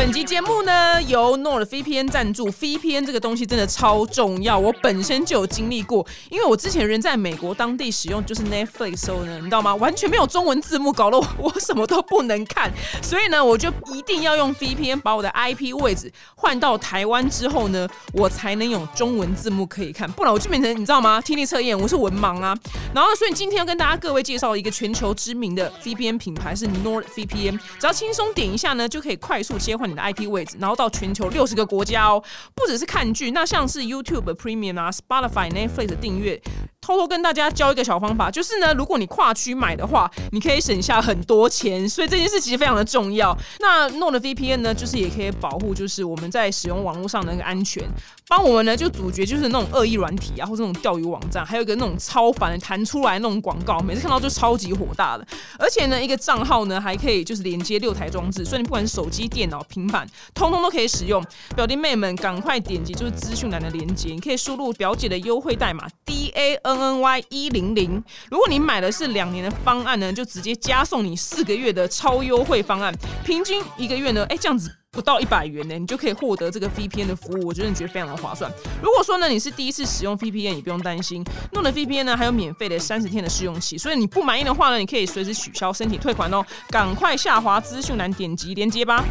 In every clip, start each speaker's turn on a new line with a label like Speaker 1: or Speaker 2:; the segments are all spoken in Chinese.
Speaker 1: 本集节目呢由 NordVPN 赞助，VPN 这个东西真的超重要，我本身就有经历过，因为我之前人在美国当地使用就是 Netflix 时候呢，你知道吗？完全没有中文字幕，搞得我 我什么都不能看，所以呢，我就一定要用 VPN 把我的 IP 位置换到台湾之后呢，我才能有中文字幕可以看，不然我就变成你知道吗？听力测验，我是文盲啊。然后，所以今天要跟大家各位介绍一个全球知名的 VPN 品牌是 NordVPN，只要轻松点一下呢，就可以快速切换。你的 IP 位置，然后到全球六十个国家哦，不只是看剧，那像是 YouTube Premium 啊、Spotify、Netflix 订阅。偷偷跟大家教一个小方法，就是呢，如果你跨区买的话，你可以省下很多钱，所以这件事其实非常的重要。那 Nord VPN 呢，就是也可以保护，就是我们在使用网络上的那个安全，帮我们呢就阻绝就是那种恶意软体啊，或者那种钓鱼网站，还有一个那种超烦弹出来那种广告，每次看到就超级火大的。而且呢，一个账号呢还可以就是连接六台装置，所以你不管手机、电脑、平板，通通都可以使用。表弟妹们，赶快点击就是资讯栏的连接，你可以输入表姐的优惠代码 D A N。N N Y 一零零，如果你买的是两年的方案呢，就直接加送你四个月的超优惠方案，平均一个月呢，哎，这样子不到一百元呢，你就可以获得这个 VPN 的服务，我觉得你觉得非常的划算。如果说呢，你是第一次使用 VPN，你不用担心，弄的 VPN 呢还有免费的三十天的试用期，所以你不满意的话呢，你可以随时取消、申请退款哦。赶快下滑资讯栏点击连接吧。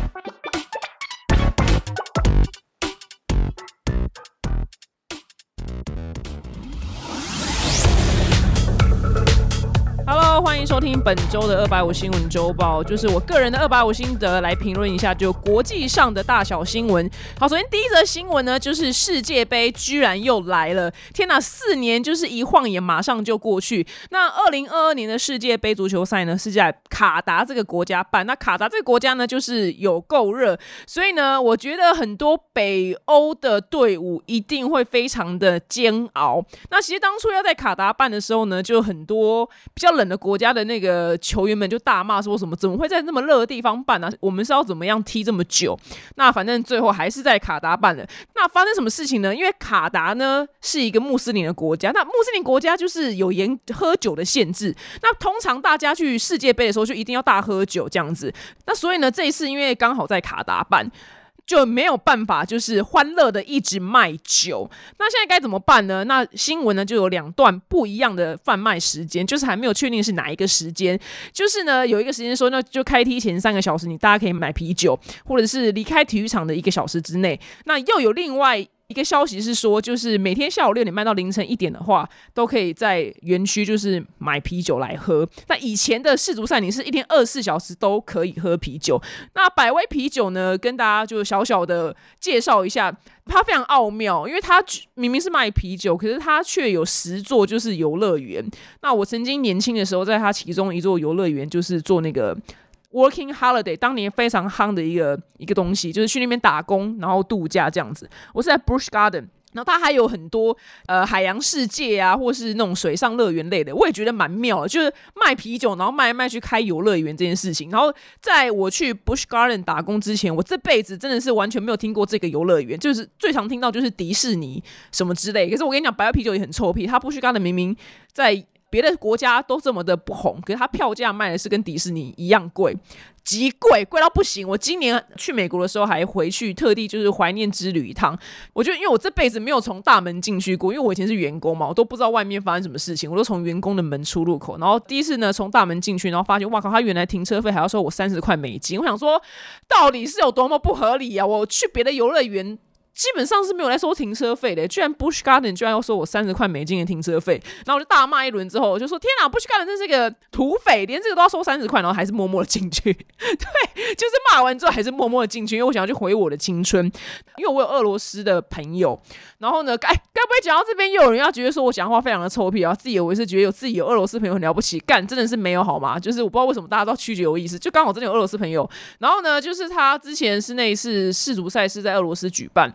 Speaker 1: 欢迎收听本周的二百五新闻周报，就是我个人的二百五心得来评论一下，就国际上的大小新闻。好，首先第一则新闻呢，就是世界杯居然又来了！天哪，四年就是一晃眼，马上就过去。那二零二二年的世界杯足球赛呢，是在卡达这个国家办。那卡达这个国家呢，就是有够热，所以呢，我觉得很多北欧的队伍一定会非常的煎熬。那其实当初要在卡达办的时候呢，就很多比较冷的国。国家的那个球员们就大骂说什么怎么会在那么热的地方办呢？我们是要怎么样踢这么久？那反正最后还是在卡达办了。那发生什么事情呢？因为卡达呢是一个穆斯林的国家，那穆斯林国家就是有严喝酒的限制。那通常大家去世界杯的时候就一定要大喝酒这样子。那所以呢，这一次因为刚好在卡达办。就没有办法，就是欢乐的一直卖酒。那现在该怎么办呢？那新闻呢就有两段不一样的贩卖时间，就是还没有确定是哪一个时间。就是呢有一个时间说，那就开踢前三个小时，你大家可以买啤酒，或者是离开体育场的一个小时之内。那又有另外。一个消息是说，就是每天下午六点半到凌晨一点的话，都可以在园区就是买啤酒来喝。那以前的世足赛，你是一天二十四小时都可以喝啤酒。那百威啤酒呢，跟大家就小小的介绍一下，它非常奥妙，因为它明明是卖啤酒，可是它却有十座就是游乐园。那我曾经年轻的时候，在它其中一座游乐园，就是做那个。Working holiday 当年非常夯的一个一个东西，就是去那边打工，然后度假这样子。我是在 Bush Garden，然后它还有很多呃海洋世界啊，或是那种水上乐园类的，我也觉得蛮妙的。就是卖啤酒，然后卖卖去开游乐园这件事情。然后在我去 Bush Garden 打工之前，我这辈子真的是完全没有听过这个游乐园，就是最常听到就是迪士尼什么之类。可是我跟你讲，白啤酒也很臭屁，它 Bush Garden 明明在。别的国家都这么的不红，可是它票价卖的是跟迪士尼一样贵，极贵，贵到不行。我今年去美国的时候还回去特地就是怀念之旅一趟。我觉得，因为我这辈子没有从大门进去过，因为我以前是员工嘛，我都不知道外面发生什么事情，我都从员工的门出入口。然后第一次呢，从大门进去，然后发现，哇靠，他原来停车费还要收我三十块美金。我想说，到底是有多么不合理啊！我去别的游乐园。基本上是没有来收停车费的，居然 Bush Garden 居然要收我三十块美金的停车费，然后我就大骂一轮之后，我就说天哪，Bush Garden 真是个土匪，连这个都要收三十块，然后还是默默的进去。对，就是骂完之后还是默默的进去，因为我想要去回我的青春，因为我有俄罗斯的朋友。然后呢，该该不会讲到这边又有人要觉得说我讲话非常的臭屁啊？自以为是觉得有自己有俄罗斯朋友很了不起，干真的是没有好吗？就是我不知道为什么大家都曲解有意思，就刚好真的有俄罗斯朋友。然后呢，就是他之前是那一次世足赛是在俄罗斯举办。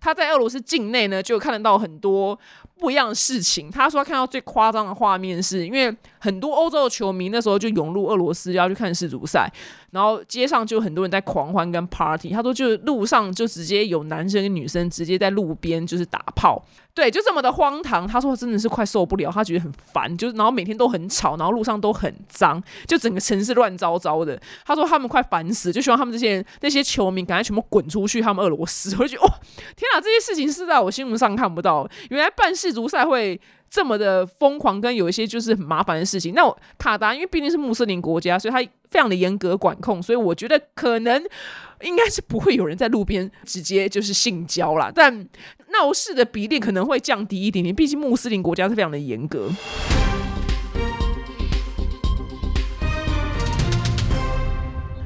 Speaker 1: 他在俄罗斯境内呢，就看得到很多不一样的事情。他说他看到最夸张的画面是因为很多欧洲的球迷那时候就涌入俄罗斯要去看世足赛，然后街上就很多人在狂欢跟 party。他说就是路上就直接有男生跟女生直接在路边就是打炮。对，就这么的荒唐。他说真的是快受不了，他觉得很烦，就是然后每天都很吵，然后路上都很脏，就整个城市乱糟糟的。他说他们快烦死，就希望他们这些那些球迷赶快全部滚出去，他们俄罗斯。我就觉得哦，天哪，这些事情是在我新闻上看不到，原来办事足赛会这么的疯狂，跟有一些就是很麻烦的事情。那卡达因为毕竟是穆斯林国家，所以他非常的严格管控，所以我觉得可能应该是不会有人在路边直接就是性交啦，但。闹事的比例可能会降低一点点，毕竟穆斯林国家是非常的严格。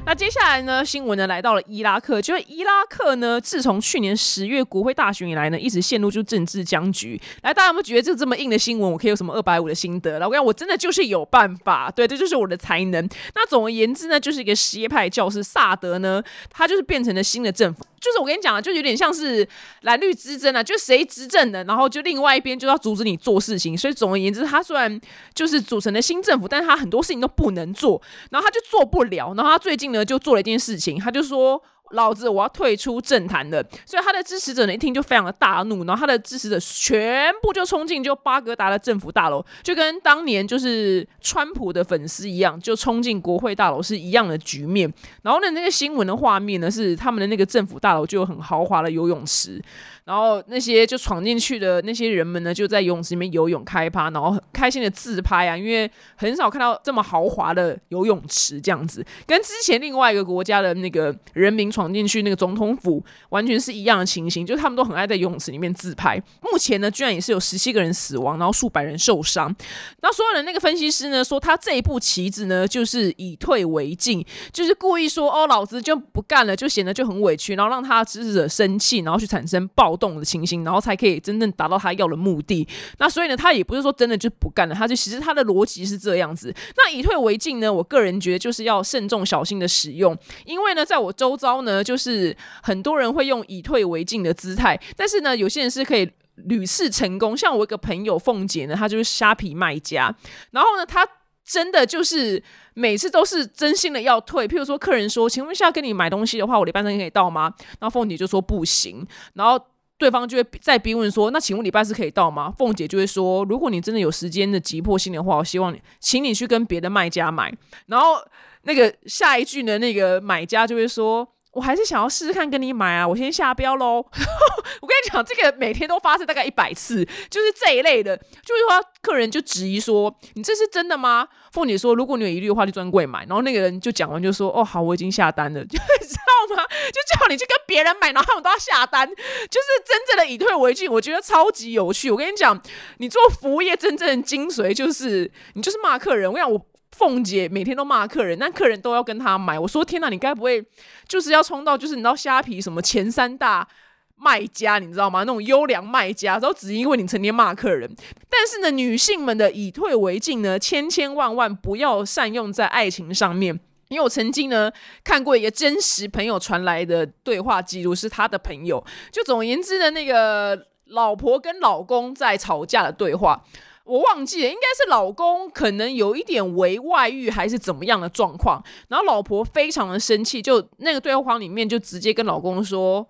Speaker 1: 那接下来呢？新闻呢来到了伊拉克，就是伊拉克呢，自从去年十月国会大选以来呢，一直陷入就政治僵局。来，大家有没有觉得这这么硬的新闻，我可以有什么二百五的心得？我跟你讲，我真的就是有办法，对，这就是我的才能。那总而言之呢，就是一个什叶派教师萨德呢，他就是变成了新的政府。就是我跟你讲啊，就有点像是蓝绿之争啊，就谁执政的，然后就另外一边就要阻止你做事情。所以总而言之，他虽然就是组成了新政府，但是他很多事情都不能做，然后他就做不了。然后他最近呢，就做了一件事情，他就说。老子我要退出政坛的，所以他的支持者呢一听就非常的大怒，然后他的支持者全部就冲进就巴格达的政府大楼，就跟当年就是川普的粉丝一样，就冲进国会大楼是一样的局面。然后呢，那个新闻的画面呢是他们的那个政府大楼就有很豪华的游泳池。然后那些就闯进去的那些人们呢，就在游泳池里面游泳开趴，然后很开心的自拍啊，因为很少看到这么豪华的游泳池这样子，跟之前另外一个国家的那个人民闯进去那个总统府完全是一样的情形，就是他们都很爱在游泳池里面自拍。目前呢，居然也是有十七个人死亡，然后数百人受伤。那所有的那个分析师呢，说他这一步棋子呢，就是以退为进，就是故意说哦，老子就不干了，就显得就很委屈，然后让他支持者生气，然后去产生暴。动的情形，然后才可以真正达到他要的目的。那所以呢，他也不是说真的就不干了，他就其实他的逻辑是这样子。那以退为进呢，我个人觉得就是要慎重小心的使用，因为呢，在我周遭，呢就是很多人会用以退为进的姿态，但是呢，有些人是可以屡次成功。像我一个朋友凤姐呢，她就是虾皮卖家，然后呢，她真的就是每次都是真心的要退。譬如说，客人说：“请问一下，跟你买东西的话，我礼拜三可以到吗？”然后凤姐就说：“不行。”然后对方就会再逼问说：“那请问礼拜四可以到吗？”凤姐就会说：“如果你真的有时间的急迫性的话，我希望你，请你去跟别的卖家买。”然后那个下一句呢，那个买家就会说。我还是想要试试看跟你买啊！我先下标喽。我跟你讲，这个每天都发生大概一百次，就是这一类的。就是说，客人就质疑说：“你这是真的吗？”凤姐说：“如果你有疑虑的话，就专柜买。”然后那个人就讲完就说：“哦，好，我已经下单了。” 你知道吗？就叫你去跟别人买，然后他们都要下单，就是真正的以退为进。我觉得超级有趣。我跟你讲，你做服务业真正的精髓就是你就是骂客人。我讲我。凤姐每天都骂客人，但客人都要跟她买。我说天哪，你该不会就是要冲到就是你知道虾皮什么前三大卖家，你知道吗？那种优良卖家，然后只因为你成天骂客人。但是呢，女性们的以退为进呢，千千万万不要善用在爱情上面。因为我曾经呢看过一个真实朋友传来的对话记录，是他的朋友。就总而言之呢，那个老婆跟老公在吵架的对话。我忘记了，应该是老公可能有一点为外遇还是怎么样的状况，然后老婆非常的生气，就那个对话框里面就直接跟老公说：“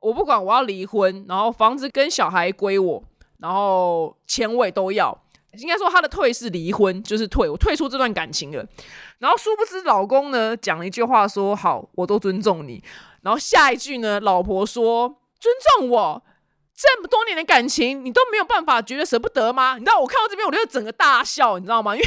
Speaker 1: 我不管，我要离婚，然后房子跟小孩归我，然后钱我也都要。”应该说他的退是离婚，就是退，我退出这段感情了。然后殊不知老公呢讲了一句话说：“好，我都尊重你。”然后下一句呢，老婆说：“尊重我。”这么多年的感情，你都没有办法觉得舍不得吗？你知道我看到这边，我就整个大笑，你知道吗？因为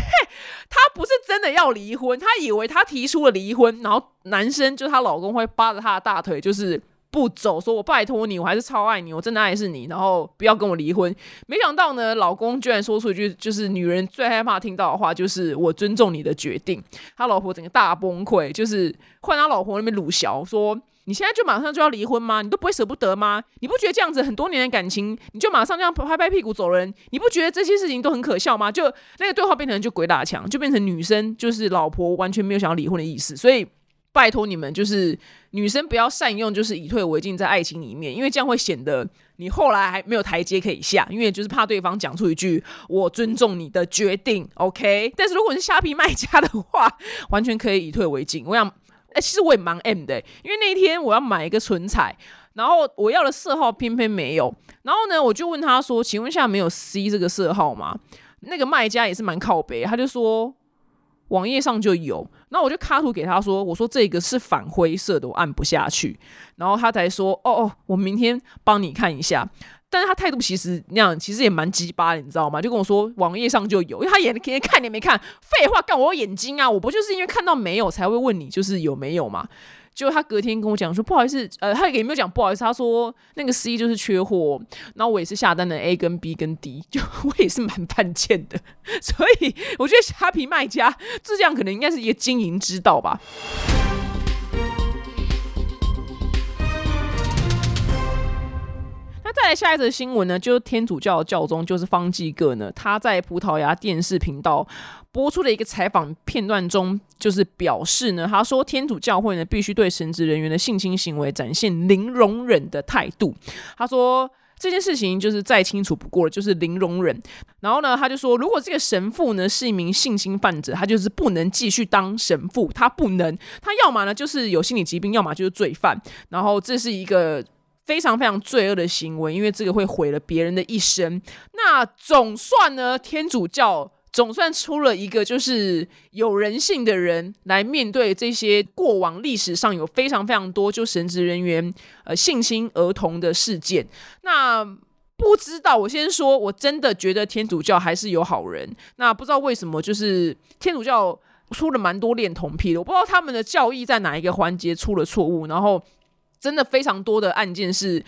Speaker 1: 他不是真的要离婚，他以为他提出了离婚，然后男生就她老公会扒着她的大腿，就是不走，说我拜托你，我还是超爱你，我真的爱是你，然后不要跟我离婚。没想到呢，老公居然说出一句就是女人最害怕听到的话，就是我尊重你的决定。他老婆整个大崩溃，就是换他老婆那边鲁小说。你现在就马上就要离婚吗？你都不会舍不得吗？你不觉得这样子很多年的感情，你就马上这样拍拍屁股走人？你不觉得这些事情都很可笑吗？就那个对话变成就鬼打墙，就变成女生就是老婆完全没有想要离婚的意思。所以拜托你们，就是女生不要善用就是以退为进在爱情里面，因为这样会显得你后来还没有台阶可以下，因为就是怕对方讲出一句“我尊重你的决定 ”，OK？但是如果是虾皮卖家的话，完全可以以退为进。我想，哎，其实我也蛮 M 的，因为那天我要买一个唇彩，然后我要的色号偏偏没有，然后呢，我就问他说：“请问下没有 C 这个色号吗？”那个卖家也是蛮靠北，他就说。网页上就有，那我就卡图给他说，我说这个是反灰色的，我按不下去，然后他才说，哦哦，我明天帮你看一下。但是他态度其实那样，其实也蛮鸡巴的，你知道吗？就跟我说网页上就有，因为他眼天天看你没看，废话，干我眼睛啊，我不就是因为看到没有才会问你，就是有没有嘛。就他隔天跟我讲说不好意思，呃，他也没有讲不好意思，他说那个 C 就是缺货，然后我也是下单的 A 跟 B 跟 D，就我也是蛮犯贱的，所以我觉得虾皮卖家这样可能应该是一个经营之道吧。再来下一则新闻呢，就是天主教的教宗就是方济各呢，他在葡萄牙电视频道。播出的一个采访片段中，就是表示呢，他说天主教会呢必须对神职人员的性侵行为展现零容忍的态度。他说这件事情就是再清楚不过了，就是零容忍。然后呢，他就说，如果这个神父呢是一名性侵犯者，他就是不能继续当神父，他不能，他要么呢就是有心理疾病，要么就是罪犯。然后这是一个非常非常罪恶的行为，因为这个会毁了别人的一生。那总算呢，天主教。总算出了一个就是有人性的人来面对这些过往历史上有非常非常多就神职人员呃性侵儿童的事件。那不知道我先说，我真的觉得天主教还是有好人。那不知道为什么就是天主教出了蛮多恋童癖的，我不知道他们的教义在哪一个环节出了错误。然后真的非常多的案件是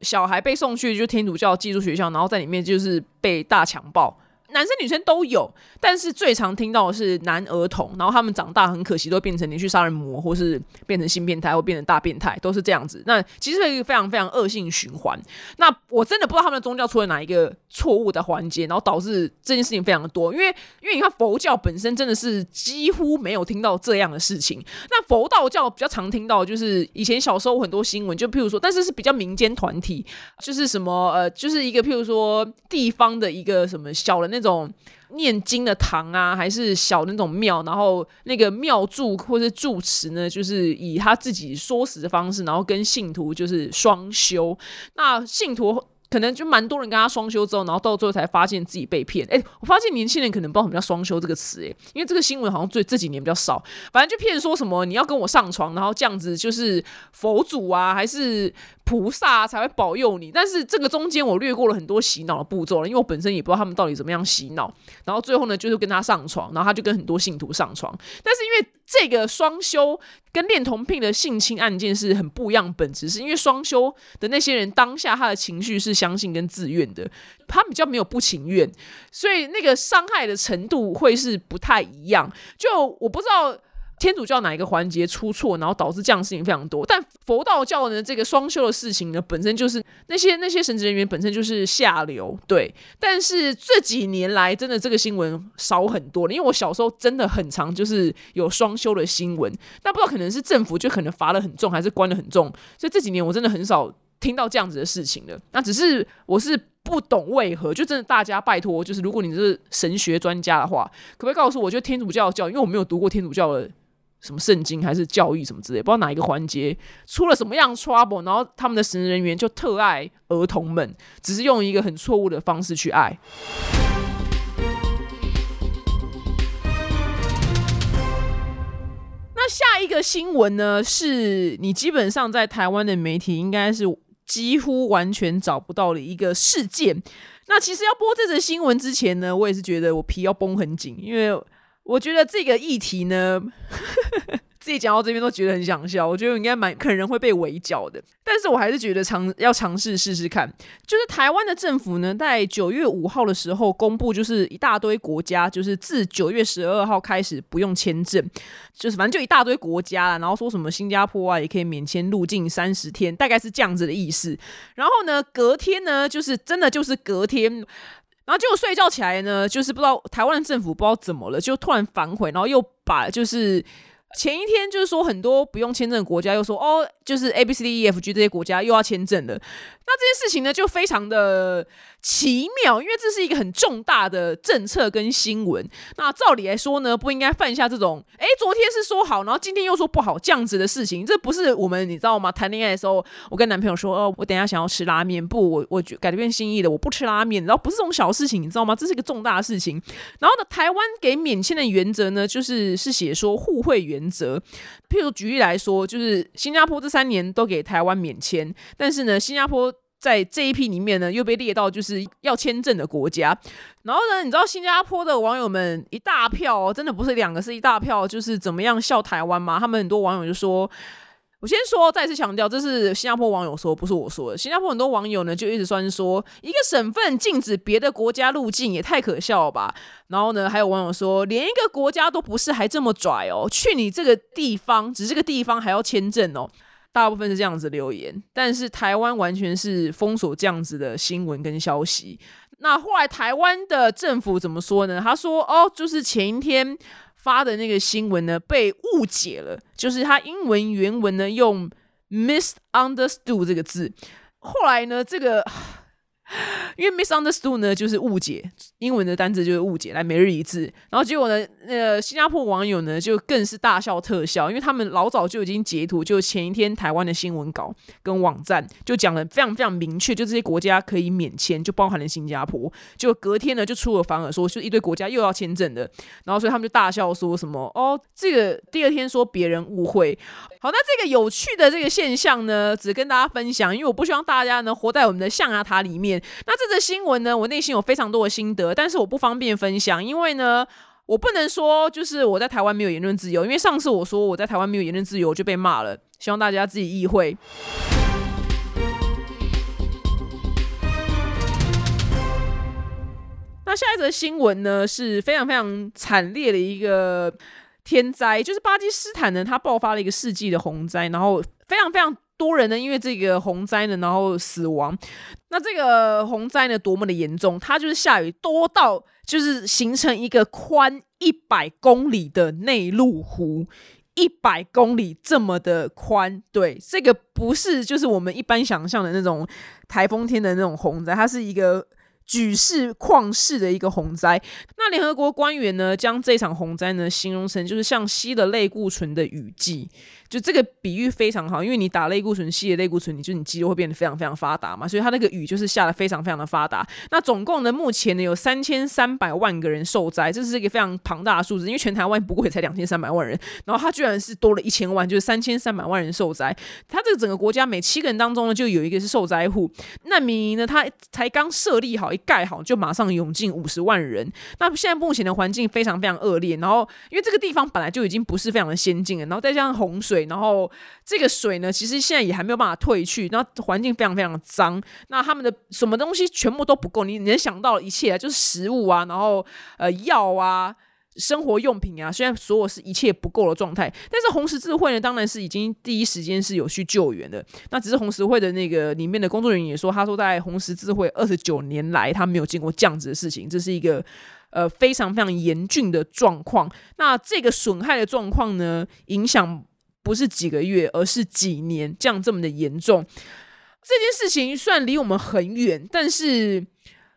Speaker 1: 小孩被送去就天主教寄宿学校，然后在里面就是被大强暴。男生女生都有，但是最常听到的是男儿童，然后他们长大很可惜都变成连续杀人魔，或是变成性变态，或变成大变态，都是这样子。那其实是一个非常非常恶性循环。那我真的不知道他们的宗教出了哪一个错误的环节，然后导致这件事情非常的多。因为因为你看佛教本身真的是几乎没有听到这样的事情。那佛道教比较常听到，就是以前小时候很多新闻，就譬如说，但是是比较民间团体，就是什么呃，就是一个譬如说地方的一个什么小的那。这种念经的堂啊，还是小那种庙，然后那个庙祝或是住持呢，就是以他自己说辞的方式，然后跟信徒就是双修。那信徒。可能就蛮多人跟他双休之后，然后到最后才发现自己被骗。哎，我发现年轻人可能不知道什么叫双休这个词，哎，因为这个新闻好像最这几年比较少。反正就骗说什么你要跟我上床，然后这样子就是佛祖啊，还是菩萨才会保佑你。但是这个中间我略过了很多洗脑的步骤了，因为我本身也不知道他们到底怎么样洗脑。然后最后呢，就是跟他上床，然后他就跟很多信徒上床。但是因为这个双休跟恋童癖的性侵案件是很不一样本质，是因为双休的那些人当下他的情绪是相信跟自愿的，他比较没有不情愿，所以那个伤害的程度会是不太一样。就我不知道。天主教哪一个环节出错，然后导致这样事情非常多。但佛道教呢，这个双修的事情呢，本身就是那些那些神职人员本身就是下流，对。但是这几年来，真的这个新闻少很多了。因为我小时候真的很长，就是有双修的新闻，但不知道可能是政府就可能罚的很重，还是关的很重，所以这几年我真的很少听到这样子的事情了。那只是我是不懂为何，就真的大家拜托，就是如果你是神学专家的话，可不可以告诉我？就天主教教，因为我没有读过天主教的。什么圣经还是教育什么之类，不知道哪一个环节出了什么样 trouble，然后他们的神人员就特爱儿童们，只是用一个很错误的方式去爱。那下一个新闻呢？是你基本上在台湾的媒体应该是几乎完全找不到的一个事件。那其实要播这则新闻之前呢，我也是觉得我皮要绷很紧，因为。我觉得这个议题呢，自己讲到这边都觉得很想笑。我觉得应该蛮可能会被围剿的，但是我还是觉得尝要尝试试试看。就是台湾的政府呢，在九月五号的时候公布，就是一大堆国家，就是自九月十二号开始不用签证，就是反正就一大堆国家了。然后说什么新加坡啊也可以免签入境三十天，大概是这样子的意思。然后呢，隔天呢，就是真的就是隔天。然后结果睡觉起来呢，就是不知道台湾政府不知道怎么了，就突然反悔，然后又把就是前一天就是说很多不用签证的国家又说哦，就是 A B C D E F G 这些国家又要签证了。那这件事情呢就非常的奇妙，因为这是一个很重大的政策跟新闻。那照理来说呢，不应该犯下这种哎，昨天是说好，然后今天又说不好这样子的事情。这不是我们你知道吗？谈恋爱的时候，我跟男朋友说哦，我等下想要吃拉面，不，我我改变心意了，我不吃拉面。然后不是这种小事情，你知道吗？这是一个重大的事情。然后呢，台湾给免签的原则呢，就是是写说互惠原原则。譬如举例来说，就是新加坡这三年都给台湾免签，但是呢，新加坡在这一批里面呢，又被列到就是要签证的国家。然后呢，你知道新加坡的网友们一大票，真的不是两个，是一大票，就是怎么样笑台湾吗？他们很多网友就说。我先说，再次强调，这是新加坡网友说，不是我说的。新加坡很多网友呢，就一直算是说，一个省份禁止别的国家入境，也太可笑了吧。然后呢，还有网友说，连一个国家都不是，还这么拽哦，去你这个地方，只是个地方还要签证哦。大部分是这样子留言，但是台湾完全是封锁这样子的新闻跟消息。那后来台湾的政府怎么说呢？他说，哦，就是前一天。发的那个新闻呢，被误解了，就是他英文原文呢用 misunderstood 这个字，后来呢这个。因为 misunderstood 呢，就是误解，英文的单词就是误解，来每日一字。然后结果呢，那个新加坡网友呢，就更是大笑特笑，因为他们老早就已经截图，就前一天台湾的新闻稿跟网站就讲了非常非常明确，就这些国家可以免签，就包含了新加坡。就隔天呢，就出了反尔说，就一堆国家又要签证的。然后所以他们就大笑说什么哦，这个第二天说别人误会。好，那这个有趣的这个现象呢，只跟大家分享，因为我不希望大家呢活在我们的象牙塔里面。那这则新闻呢，我内心有非常多的心得，但是我不方便分享，因为呢，我不能说就是我在台湾没有言论自由，因为上次我说我在台湾没有言论自由，我就被骂了。希望大家自己意会。那下一则新闻呢，是非常非常惨烈的一个天灾，就是巴基斯坦呢，它爆发了一个世纪的洪灾，然后非常非常。多人呢，因为这个洪灾呢，然后死亡。那这个洪灾呢，多么的严重？它就是下雨多到，就是形成一个宽一百公里的内陆湖，一百公里这么的宽。对，这个不是就是我们一般想象的那种台风天的那种洪灾，它是一个。举世旷世的一个洪灾，那联合国官员呢，将这场洪灾呢形容成就是像吸了类固醇的雨季，就这个比喻非常好，因为你打类固醇，吸了类固醇，你就你肌肉会变得非常非常发达嘛，所以它那个雨就是下的非常非常的发达。那总共呢，目前呢有三千三百万个人受灾，这是一个非常庞大的数字，因为全台湾不过也才两千三百万人，然后它居然是多了一千万，就是三千三百万人受灾。它这个整个国家每七个人当中呢，就有一个是受灾户。难民营呢，它才刚设立好。一盖好就马上涌进五十万人，那现在目前的环境非常非常恶劣，然后因为这个地方本来就已经不是非常的先进了，然后再加上洪水，然后这个水呢，其实现在也还没有办法退去，那环境非常非常脏，那他们的什么东西全部都不够，你能想到一切啊就是食物啊，然后呃药啊。生活用品啊，虽然所有是一切不够的状态，但是红十字会呢，当然是已经第一时间是有去救援的。那只是红十字会的那个里面的工作人员也说，他说在红十字会二十九年来，他没有见过这样子的事情，这是一个呃非常非常严峻的状况。那这个损害的状况呢，影响不是几个月，而是几年，这样这么的严重。这件事情虽然离我们很远，但是。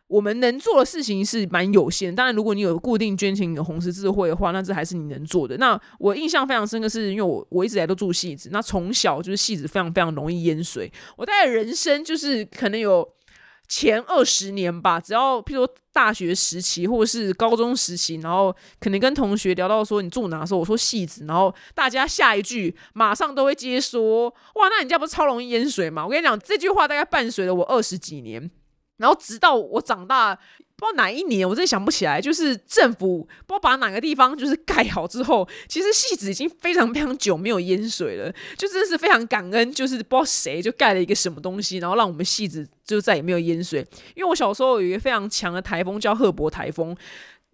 Speaker 1: 我们能做的事情是蛮有限，当然，如果你有固定捐钱给红十字会的话，那这还是你能做的。那我印象非常深刻，是因为我我一直来都住戏子，那从小就是戏子非常非常容易淹水。我大概人生就是可能有前二十年吧，只要譬如说大学时期或者是高中时期，然后可能跟同学聊到说你住哪的时候，我说戏子，然后大家下一句马上都会接说，哇，那你家不是超容易淹水吗？我跟你讲，这句话大概伴随了我二十几年。然后直到我长大，不知道哪一年，我真的想不起来。就是政府不知道把哪个地方就是 盖好之后，其实戏子已经非常非常久没有淹水了，就真的是非常感恩。就是不知道谁就盖了一个什么东西，然后让我们戏子就再也没有淹水。因为我小时候有一个非常强的台风叫赫伯台风。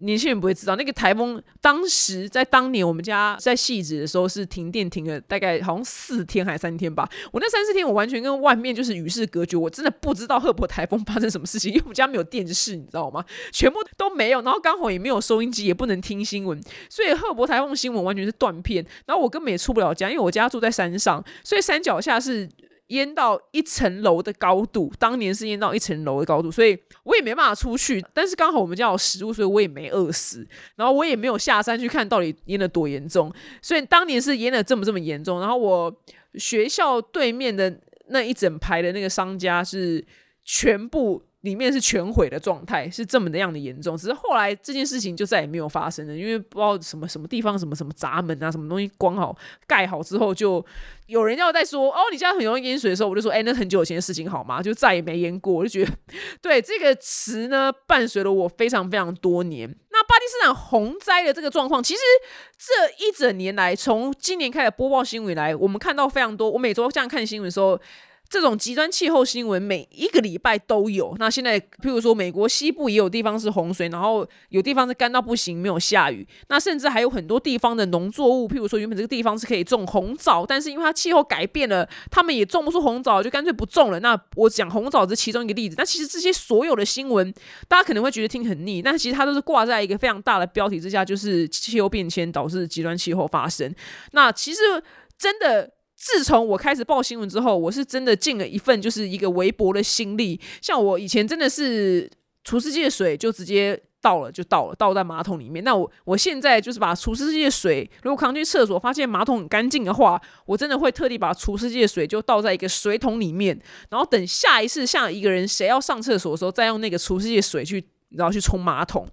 Speaker 1: 年轻人不会知道，那个台风当时在当年我们家在戏子的时候是停电停了大概好像四天还是三天吧。我那三四天我完全跟外面就是与世隔绝，我真的不知道赫伯台风发生什么事情，因为我们家没有电视，你知道吗？全部都没有，然后刚好也没有收音机，也不能听新闻，所以赫伯台风新闻完全是断片。然后我根本也出不了家，因为我家住在山上，所以山脚下是。淹到一层楼的高度，当年是淹到一层楼的高度，所以我也没办法出去。但是刚好我们家有食物，所以我也没饿死。然后我也没有下山去看到底淹得多严重。所以当年是淹了这么这么严重。然后我学校对面的那一整排的那个商家是全部。里面是全毁的状态，是这么的样的严重。只是后来这件事情就再也没有发生了，因为不知道什么什么地方什么什么闸门啊，什么东西关好盖好之后，就有人要再说哦，你家很容易淹水的时候，我就说，哎，那很久以前的事情好吗？就再也没淹过。我就觉得，对这个词呢，伴随了我非常非常多年。那巴基斯坦洪灾的这个状况，其实这一整年来，从今年开始播报新闻来，我们看到非常多。我每周这样看新闻的时候。这种极端气候新闻每一个礼拜都有。那现在，譬如说美国西部也有地方是洪水，然后有地方是干到不行，没有下雨。那甚至还有很多地方的农作物，譬如说原本这个地方是可以种红枣，但是因为它气候改变了，他们也种不出红枣，就干脆不种了。那我讲红枣是其中一个例子。那其实这些所有的新闻，大家可能会觉得听很腻，但其实它都是挂在一个非常大的标题之下，就是气候变迁导致极端气候发生。那其实真的。自从我开始报新闻之后，我是真的尽了一份就是一个微薄的心力。像我以前真的是除湿机的水就直接倒了就倒了，倒在马桶里面。那我我现在就是把除湿机的水，如果扛去厕所发现马桶很干净的话，我真的会特地把除湿机的水就倒在一个水桶里面，然后等下一次像一个人谁要上厕所的时候，再用那个除湿机的水去然后去冲马桶。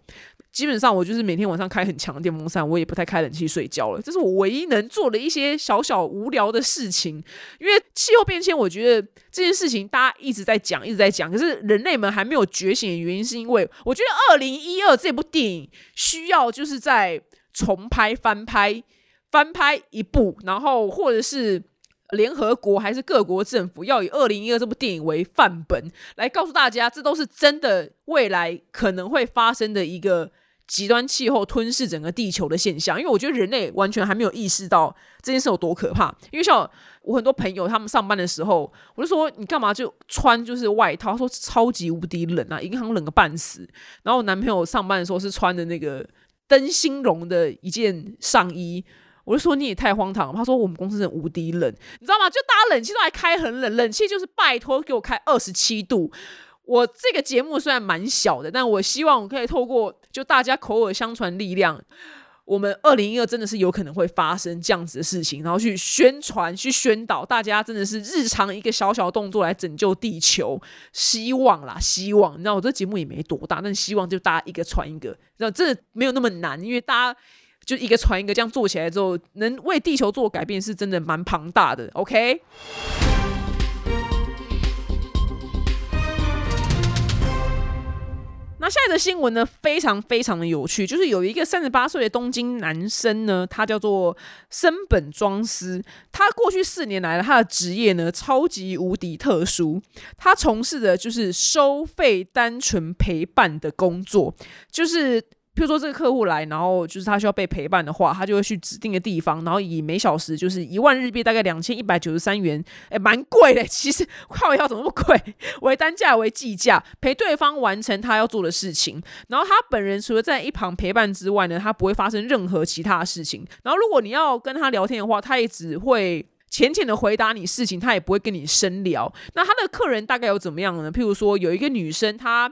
Speaker 1: 基本上我就是每天晚上开很强的电风扇，我也不太开冷气睡觉了。这是我唯一能做的一些小小无聊的事情。因为气候变迁，我觉得这件事情大家一直在讲，一直在讲，可是人类们还没有觉醒的原因，是因为我觉得《二零一二》这部电影需要就是在重拍、翻拍、翻拍一部，然后或者是。联合国还是各国政府要以二零一二这部电影为范本，来告诉大家，这都是真的未来可能会发生的一个极端气候吞噬整个地球的现象。因为我觉得人类完全还没有意识到这件事有多可怕。因为像我很多朋友，他们上班的时候，我就说你干嘛就穿就是外套，说超级无敌冷啊，银行冷个半死。然后我男朋友上班的时候是穿的那个灯芯绒的一件上衣。我就说你也太荒唐了。他说我们公司真无敌冷，你知道吗？就大家冷气都还开很冷，冷气就是拜托给我开二十七度。我这个节目虽然蛮小的，但我希望我可以透过就大家口耳相传力量，我们二零一二真的是有可能会发生这样子的事情，然后去宣传、去宣导大家，真的是日常一个小小动作来拯救地球。希望啦，希望。你知道我这节目也没多大，但希望就大家一个传一个，那真的没有那么难，因为大家。就一个传一个，这样做起来之后，能为地球做改变，是真的蛮庞大的。OK。那下一则新闻呢，非常非常的有趣，就是有一个三十八岁的东京男生呢，他叫做森本庄司，他过去四年来了，他的职业呢超级无敌特殊，他从事的就是收费单纯陪伴的工作，就是。譬如说这个客户来，然后就是他需要被陪伴的话，他就会去指定的地方，然后以每小时就是一万日币，大概两千一百九十三元，哎，蛮贵的。其实靠要怎么那么贵？为单价为计价，陪对方完成他要做的事情。然后他本人除了在一旁陪伴之外呢，他不会发生任何其他的事情。然后如果你要跟他聊天的话，他也只会浅浅的回答你事情，他也不会跟你深聊。那他的客人大概有怎么样呢？譬如说有一个女生，她。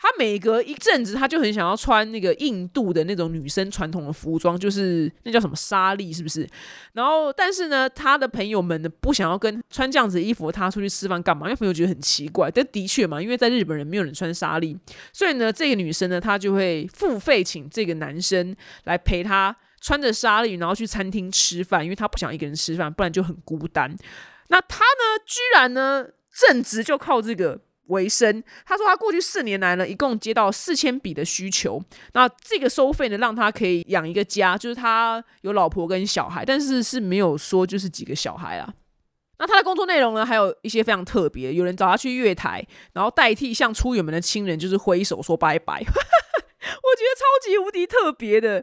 Speaker 1: 他每隔一阵子，他就很想要穿那个印度的那种女生传统的服装，就是那叫什么纱丽，是不是？然后，但是呢，他的朋友们呢不想要跟穿这样子衣服他出去吃饭干嘛？因为朋友觉得很奇怪。但的确嘛，因为在日本人没有人穿纱丽，所以呢，这个女生呢，她就会付费请这个男生来陪她穿着纱丽，然后去餐厅吃饭，因为她不想一个人吃饭，不然就很孤单。那他呢，居然呢，正职就靠这个。为生，他说他过去四年来呢，一共接到四千笔的需求。那这个收费呢，让他可以养一个家，就是他有老婆跟小孩，但是是没有说就是几个小孩啊。那他的工作内容呢，还有一些非常特别，有人找他去月台，然后代替向出远门的亲人就是挥手说拜拜。我觉得超级无敌特别的。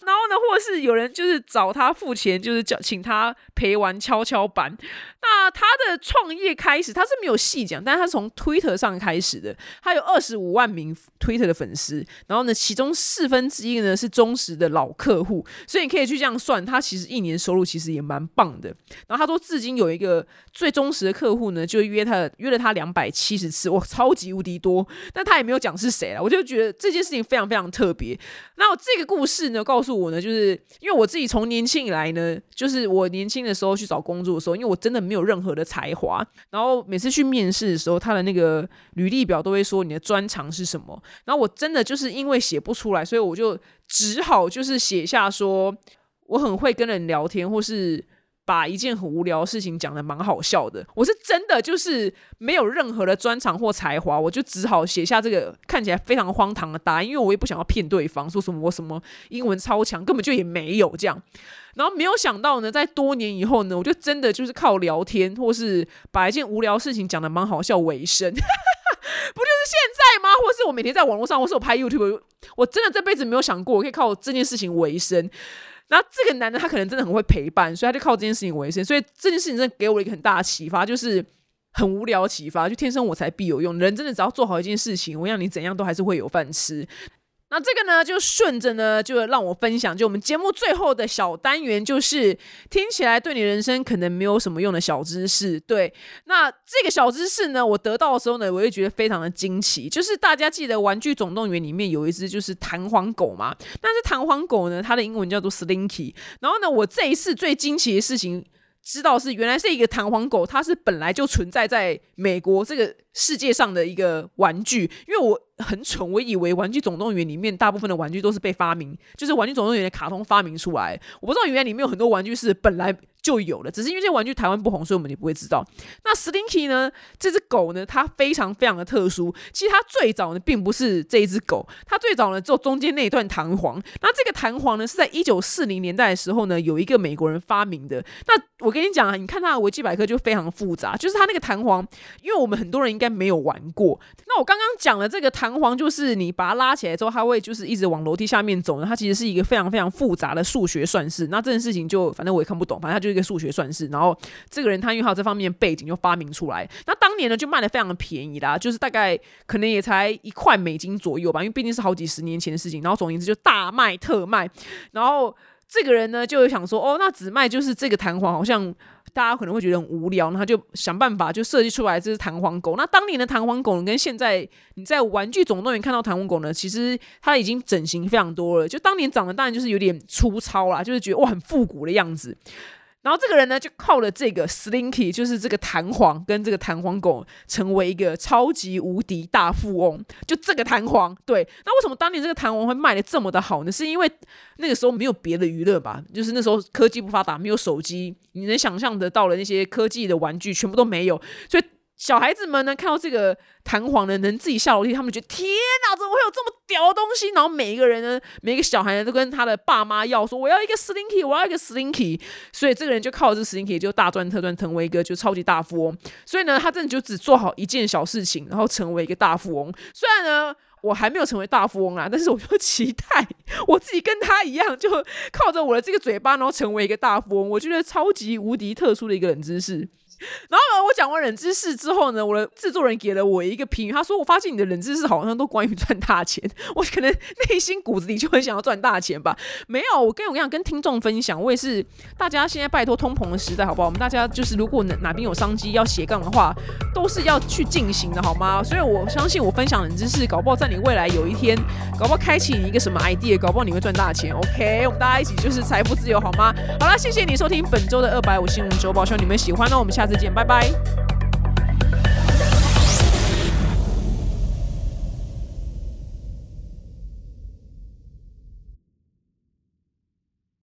Speaker 1: 然后呢，或是有人就是找他付钱，就是叫请他陪玩跷跷板。那他的创业开始，他是没有细讲，但是他从 Twitter 上开始的，他有二十五万名 Twitter 的粉丝。然后呢，其中四分之一呢是忠实的老客户，所以你可以去这样算，他其实一年收入其实也蛮棒的。然后他说，至今有一个最忠实的客户呢，就约他约了他两百七十次，哇，超级无敌多。但他也没有讲是谁了，我就觉得这件事情非常非常特别。那这个故事呢，告诉我呢，就是因为我自己从年轻以来呢，就是我年轻的时候去找工作的时候，因为我真的没有任何的才华，然后每次去面试的时候，他的那个履历表都会说你的专长是什么，然后我真的就是因为写不出来，所以我就只好就是写下说我很会跟人聊天，或是。把一件很无聊的事情讲的蛮好笑的，我是真的就是没有任何的专长或才华，我就只好写下这个看起来非常荒唐的答案，因为我也不想要骗对方，说什么我什么英文超强，根本就也没有这样。然后没有想到呢，在多年以后呢，我就真的就是靠聊天或是把一件无聊事情讲的蛮好笑为生，不就是现在吗？或是我每天在网络上，或是我拍 YouTube，我真的这辈子没有想过我可以靠这件事情为生。然后这个男的他可能真的很会陪伴，所以他就靠这件事情为生。所以这件事情真的给我一个很大的启发，就是很无聊的启发，就天生我才必有用。人真的只要做好一件事情，我让你怎样都还是会有饭吃。那这个呢，就顺着呢，就让我分享，就我们节目最后的小单元，就是听起来对你人生可能没有什么用的小知识。对，那这个小知识呢，我得到的时候呢，我会觉得非常的惊奇。就是大家记得《玩具总动员》里面有一只就是弹簧狗嘛？那这弹簧狗呢，它的英文叫做 Slinky。然后呢，我这一次最惊奇的事情。知道是原来是一个弹簧狗，它是本来就存在在美国这个世界上的一个玩具。因为我很蠢，我以为《玩具总动员》里面大部分的玩具都是被发明，就是《玩具总动员》的卡通发明出来。我不知道原来里面有很多玩具是本来。就有的，只是因为这些玩具台湾不红，所以我们也不会知道。那 Slinky 呢？这只狗呢？它非常非常的特殊。其实它最早呢，并不是这一只狗，它最早呢，只有中间那一段弹簧。那这个弹簧呢，是在一九四零年代的时候呢，有一个美国人发明的。那我跟你讲啊，你看它的维基百科就非常复杂，就是它那个弹簧，因为我们很多人应该没有玩过。那我刚刚讲的这个弹簧，就是你把它拉起来之后，它会就是一直往楼梯下面走。它其实是一个非常非常复杂的数学算式。那这件事情就反正我也看不懂，反正它就是。一个数学算式，然后这个人他因为有这方面背景就发明出来，那当年呢就卖的非常的便宜啦，就是大概可能也才一块美金左右吧，因为毕竟是好几十年前的事情。然后总而言之就大卖特卖，然后这个人呢就想说，哦，那只卖就是这个弹簧，好像大家可能会觉得很无聊，那他就想办法就设计出来这只弹簧狗。那当年的弹簧狗跟现在你在玩具总动员看到弹簧狗呢，其实它已经整形非常多了。就当年长得当然就是有点粗糙啦，就是觉得哇很复古的样子。然后这个人呢，就靠了这个 Slinky，就是这个弹簧跟这个弹簧狗，成为一个超级无敌大富翁。就这个弹簧，对。那为什么当年这个弹簧会卖的这么的好呢？是因为那个时候没有别的娱乐吧？就是那时候科技不发达，没有手机，你能想象得到的那些科技的玩具全部都没有，所以。小孩子们呢，看到这个弹簧呢，能自己下楼梯，他们觉得天哪，怎么会有这么屌的东西？然后每一个人呢，每一个小孩呢，都跟他的爸妈要说，我要一个 Slinky，我要一个 Slinky。所以这个人就靠这 Slinky 就大赚特赚，成为一个就超级大富翁。所以呢，他真的就只做好一件小事情，然后成为一个大富翁。虽然呢，我还没有成为大富翁啊，但是我就期待我自己跟他一样，就靠着我的这个嘴巴，然后成为一个大富翁。我觉得超级无敌特殊的一个冷知识。然后呢，我讲完冷知识之后呢，我的制作人给了我一个评语，他说：“我发现你的冷知识好像都关于赚大钱。”我可能内心骨子里就很想要赚大钱吧。没有，我跟我跟你讲，跟听众分享，我也是大家现在拜托通膨的时代，好不好？我们大家就是如果哪哪边有商机要斜杠的话，都是要去进行的，好吗？所以我相信我分享冷知识，搞不好在你未来有一天，搞不好开启你一个什么 idea，搞不好你会赚大钱。OK，我们大家一起就是财富自由，好吗？好了，谢谢你收听本周的二百五新闻周报，希望你们喜欢。那我们下次。再见，拜拜。